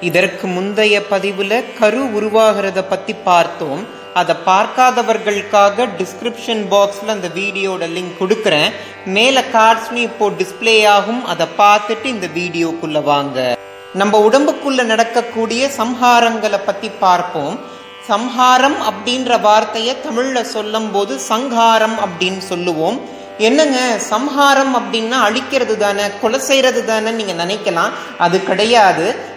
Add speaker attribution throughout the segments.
Speaker 1: இதற்கு முந்தைய பதிவுல கரு உருவாகிறத பத்தி பார்த்தோம். அதை பார்க்காதவர்களுக்காக டிஸ்கிரிப்ஷன் பாக்ஸ்ல அந்த வீடியோட லிங்க் கொடுக்குறேன். மேல கார்ட்ஸ்லையும் இப்போ டிஸ்பிளே ஆகும் அதை பார்த்துட்டு இந்த வீடியோக்குள்ள வாங்க. நம்ம உடம்புக்குள்ள நடக்கக்கூடிய சம்ஹாரங்களை பத்தி பார்ப்போம். சம்ஹாரம் அப்படின்ற வார்த்தையை தமிழ்ல சொல்லும் போது சங்காரம் அப்படின்னு சொல்லுவோம். என்னங்க சம்ஹாரம் அப்படின்னா அழிக்கிறது தானே கொலை செய்யறது தானே நீங்க நினைக்கலாம். அது கிடையாது.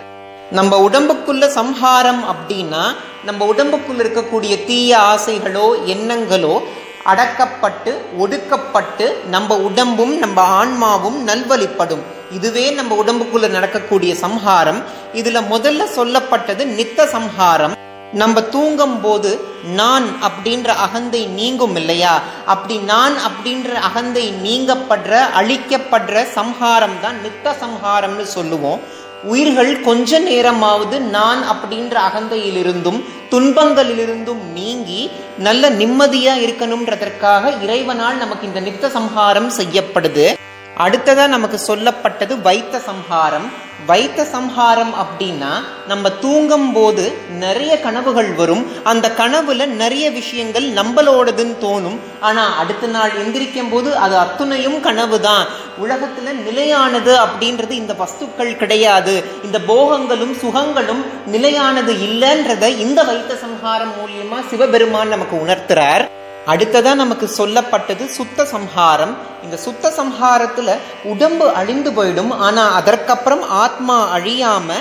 Speaker 1: நம்ம உடம்புக்குள்ள சம்ஹாரம் அப்படின்னா நம்ம உடம்புக்குள்ள இருக்கக்கூடிய தீய ஆசைகளோ எண்ணங்களோ அடக்கப்பட்டு ஒடுக்கப்பட்டு நம்ம உடம்பும் நம்ம ஆன்மாவும் நல்வழிப்படும். இதுவே நம்ம உடம்புக்குள்ள நடக்கக்கூடிய சம்ஹாரம். இதுல முதல்ல சொல்லப்பட்டது நித்த சம்ஹாரம். நம்ம தூங்கும் போது நான் அப்படின்ற அகந்தை நீங்கும் இல்லையா? அப்படி நான் அப்படின்ற அகந்தை நீங்கப்படுற அழிக்கப்படுற சம்ஹாரம் தான் நித்த சம்ஹாரம்னு சொல்லுவோம். உயிர்கள் கொஞ்ச நேரமாவது நான் அப்படின்ற அகந்தையிலிருந்தும் துன்பங்களிலிருந்தும் நீங்கி நல்ல நிம்மதியா இருக்கணும்ன்றதற்காக இறைவனால் நமக்கு இந்த நித்த சம்ஹாரம் செய்யப்படுது. அடுத்ததா நமக்கு சொல்லப்பட்டது வைத்த சம்ஹாரம். வைத்த சம்ஹாரம் அப்படின்னா நம்ம தூங்கும் போது நிறைய கனவுகள் வரும். அந்த கனவுல நிறைய விஷயங்கள் நம்மளோடதுன்னு தோணும். ஆனா அடுத்த நாள் எந்திரிக்கும் போது அது அத்துணையும் கனவு தான் உலகத்துல நிலையானது அப்படின்றது இந்த வஸ்துக்கள் கிடையாது. இந்த போகங்களும் சுகங்களும் நிலையானது இல்லைன்றத இந்த வைத்த சம்ஹாரம் மூலியமா சிவபெருமான் நமக்கு உணர்த்துறார். அடுத்ததா நமக்கு சொல்லப்பட்டது சுத்த சம்ஹாரம். இந்த சுத்த சம்ஹாரத்துல உடம்பு அழிந்து போயிடும். ஆனா அதற்கப்புறம் ஆத்மா அழியாம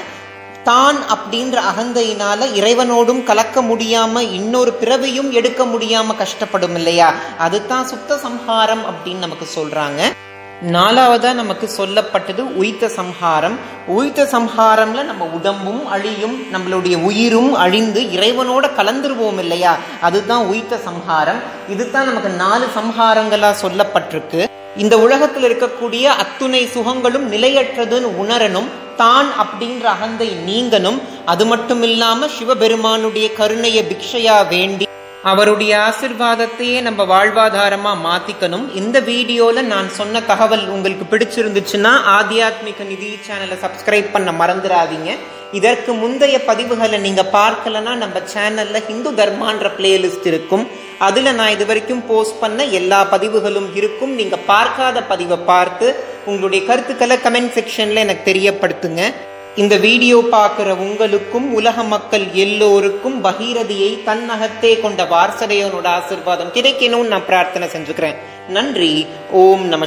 Speaker 1: தான் அப்படின்ற அகந்தையினால இறைவனோடும் கலக்க முடியாம இன்னொரு பிறவையும் எடுக்க முடியாம கஷ்டப்படும் இல்லையா? அதுதான் சுத்த சம்ஹாரம் அப்படின்னு நமக்கு சொல்றாங்க. நாலாவதா நமக்கு சொல்லப்பட்டது உயித்த சம்ஹாரம். உயித்த சம்ஹாரம்ல நம்ம உடம்பும் அழியும் நம்மளுடைய உயிரும் அழிந்து இறைவனோட கலந்துருவோம் இல்லையா? அதுதான் உயித்த சம்ஹாரம். இதுதான் நமக்கு நாலு சம்ஹாரங்களா சொல்லப்பட்டிருக்கு. இந்த உலகத்தில் இருக்கக்கூடிய அத்துணை சுகங்களும் நிலையற்றதுன்னு உணரணும். தான் அப்படின்ற அகந்தை நீங்கணும். அது மட்டும் இல்லாம சிவபெருமானுடைய கருணைய பிக்ஷையா வேண்டி அவருடைய ஆசிர்வாதத்தையே நம்ம வாழ்வாதாரமா மாத்திக்கணும். இந்த வீடியோல நான் சொன்ன தகவல் உங்களுக்கு பிடிச்சிருந்துச்சுன்னா ஆத்தியாத்மிக நிதி சேனலை சப்ஸ்கிரைப் பண்ண மறந்துடாதீங்க. இதற்கு முந்தைய பதிவுகளை நீங்க பார்க்கலன்னா நம்ம சேனல்ல ஹிந்து தர்மான்ற பிளேலிஸ்ட் இருக்கும். அதுல நான் இது வரைக்கும் போஸ்ட் பண்ண எல்லா பதிவுகளும் இருக்கும். நீங்க பார்க்காத பதிவை பார்த்து உங்களுடைய கருத்துக்களை கமெண்ட் செக்ஷன்ல எனக்கு தெரியப்படுத்துங்க. இந்த வீடியோ பார்க்கிற உங்களுக்கும் உலக மக்கள் எல்லோருக்கும் பகீரதியை தன்னகத்தே கொண்ட வாரசதையனோட ஆசிர்வாதம் கிடைக்கணும்னு நான் பிரார்த்தனை செஞ்சுக்கிறேன். நன்றி. ஓம் நம